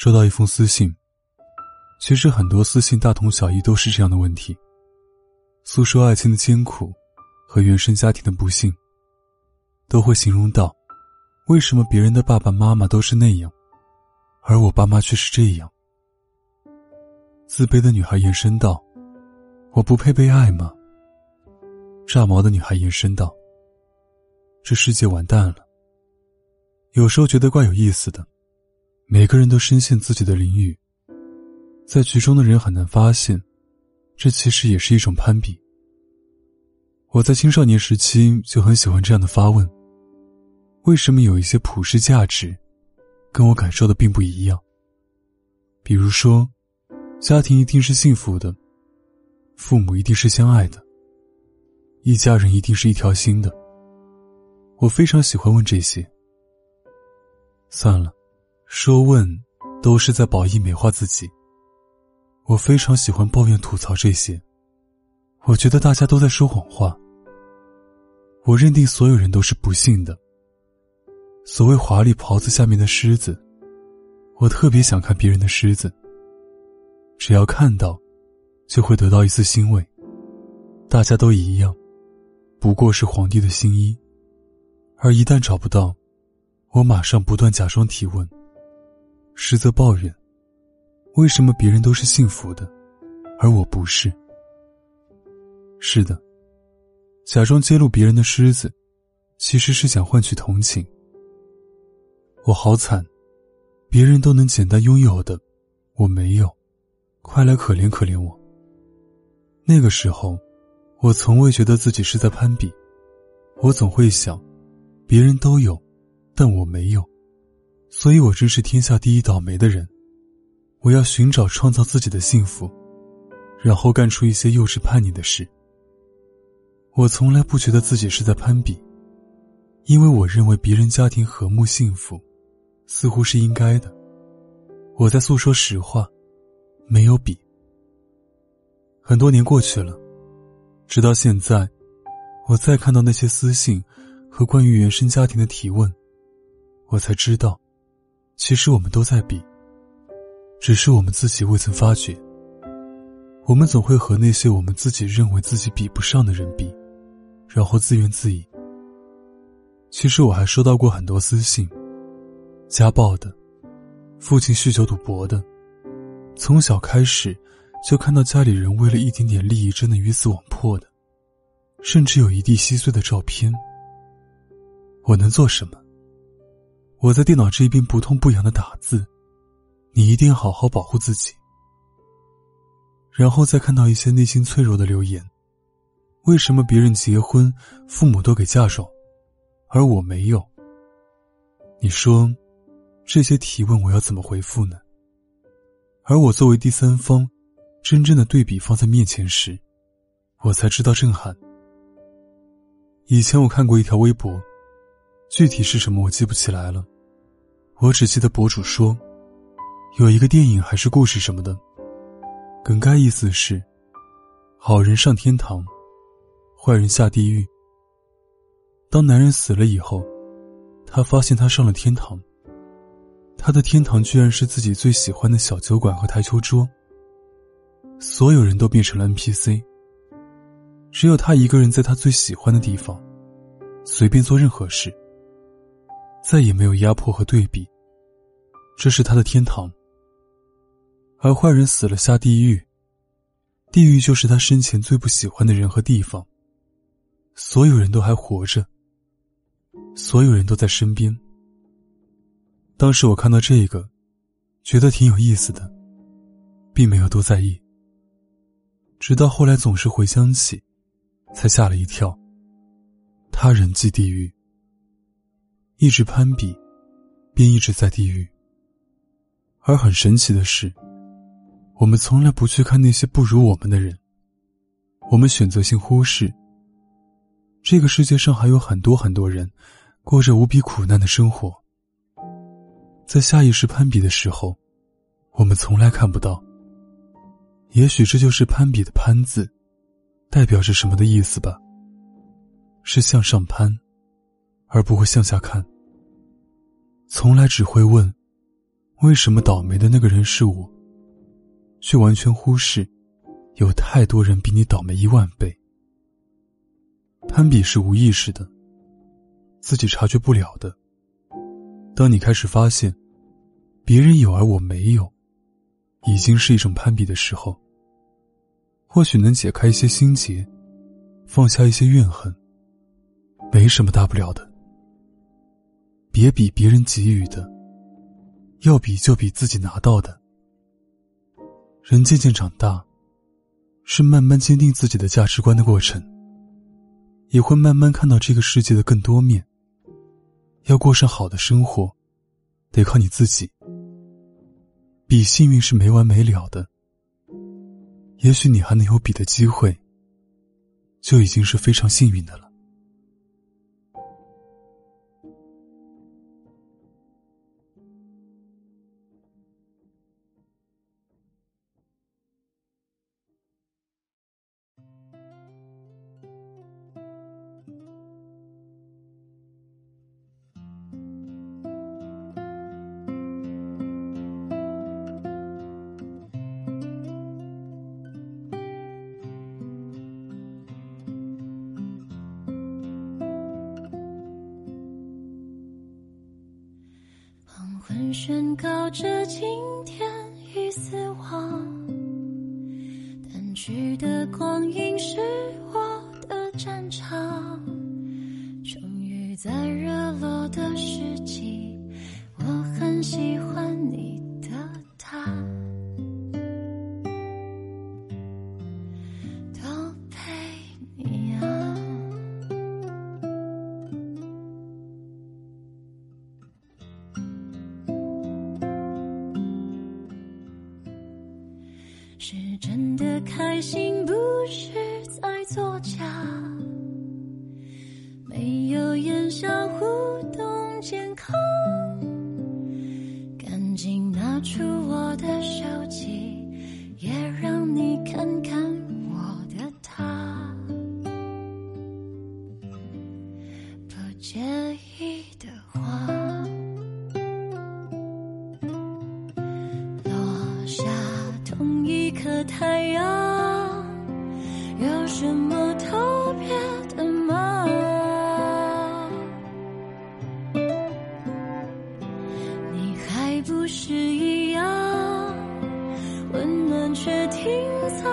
收到一封私信，其实很多私信大同小异，都是这样的问题：诉说爱情的艰苦和原生家庭的不幸，都会形容到为什么别人的爸爸妈妈都是那样，而我爸妈却是这样。自卑的女孩延伸道：“我不配被爱吗？”炸毛的女孩延伸道：“这世界完蛋了。”有时候觉得怪有意思的。每个人都深陷自己的领域，在局中的人很难发现，这其实也是一种攀比。我在青少年时期就很喜欢这样的发问：为什么有一些普世价值，跟我感受的并不一样？比如说，家庭一定是幸福的，父母一定是相爱的，一家人一定是一条心的。我非常喜欢问这些。算了。说问，都是在褒义美化自己。我非常喜欢抱怨吐槽这些，我觉得大家都在说谎话。我认定所有人都是不幸的。所谓华丽袍子下面的狮子，我特别想看别人的狮子。只要看到，就会得到一丝欣慰。大家都一样，不过是皇帝的新衣。而一旦找不到，我马上不断假装提问。实则抱怨：为什么别人都是幸福的，而我不是？是的，假装揭露别人的狮子，其实是想换取同情。我好惨，别人都能简单拥有的，我没有，快来可怜可怜我。那个时候，我从未觉得自己是在攀比，我总会想，别人都有，但我没有。所以我真是天下第一倒霉的人，我要寻找创造自己的幸福，然后干出一些幼稚叛逆的事。我从来不觉得自己是在攀比，因为我认为别人家庭和睦幸福，似乎是应该的。我在诉说实话，没有比。很多年过去了，直到现在，我再看到那些私信和关于原生家庭的提问，我才知道。其实我们都在比，只是我们自己未曾发觉。我们总会和那些我们自己认为自己比不上的人比，然后自怨自艾。其实我还收到过很多私信，家暴的，父亲酗酒赌博的，从小开始就看到家里人为了一点点利益真的鱼死网破的，甚至有一地稀碎的照片。我能做什么？我在电脑这一边不痛不痒的打字，你一定好好保护自己。然后再看到一些内心脆弱的留言，为什么别人结婚，父母都给嫁妆，而我没有？你说，这些提问我要怎么回复呢？而我作为第三方，真正的对比放在面前时，我才知道震撼。以前我看过一条微博。具体是什么我记不起来了，我只记得博主说，有一个电影还是故事什么的，梗概意思是，好人上天堂，坏人下地狱。当男人死了以后，他发现他上了天堂，他的天堂居然是自己最喜欢的小酒馆和台球桌，所有人都变成了 NPC，只有他一个人在他最喜欢的地方，随便做任何事。再也没有压迫和对比，这是他的天堂。而坏人死了下地狱，地狱就是他生前最不喜欢的人和地方。所有人都还活着，所有人都在身边。当时我看到这个，觉得挺有意思的，并没有多在意，直到后来总是回想起，才吓了一跳。他人即地狱，一直攀比，便一直在地狱。而很神奇的是，我们从来不去看那些不如我们的人，我们选择性忽视。这个世界上还有很多很多人，过着无比苦难的生活。在下意识攀比的时候，我们从来看不到。也许这就是攀比的“攀”字，代表着什么的意思吧。是向上攀，而不会向下看。从来只会问，为什么倒霉的那个人是我，却完全忽视，有太多人比你倒霉一万倍。攀比是无意识的，自己察觉不了的。当你开始发现，别人有而我没有，已经是一种攀比的时候，或许能解开一些心结，放下一些怨恨。没什么大不了的。别比别人给予的，要比就比自己拿到的。人渐渐长大，是慢慢坚定自己的价值观的过程。也会慢慢看到这个世界的更多面。要过上好的生活，得靠你自己。比幸运是没完没了的，也许你还能有比的机会，就已经是非常幸运的了。宣告着今天已死亡，淡去的光阴是我的战场，终于在热落的时机，我很喜欢颗太阳有什么特别的吗？你还不是一样，温暖却停在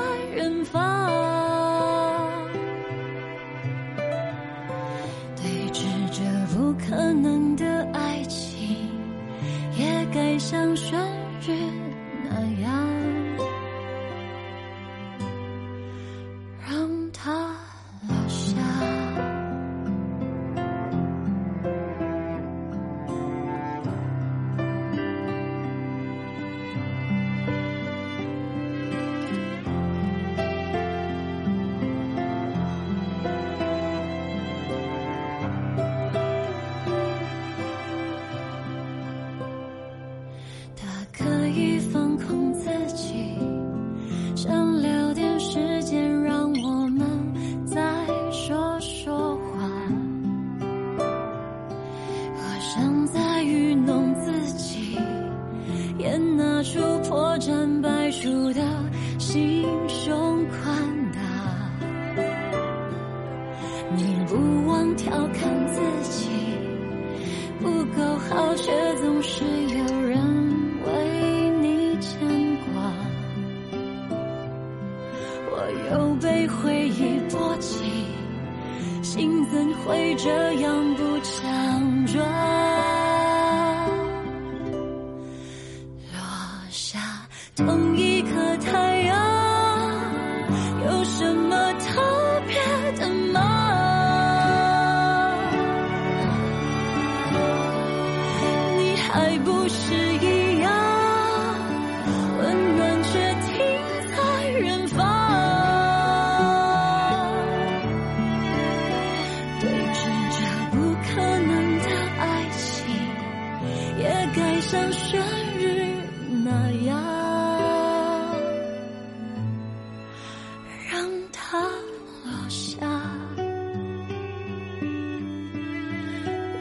你不忘调侃自己不够好却总是有人为你牵挂，我又被回忆波及，心怎会这样不强壮？落下同一颗太阳。有什么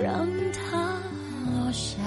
让它落下，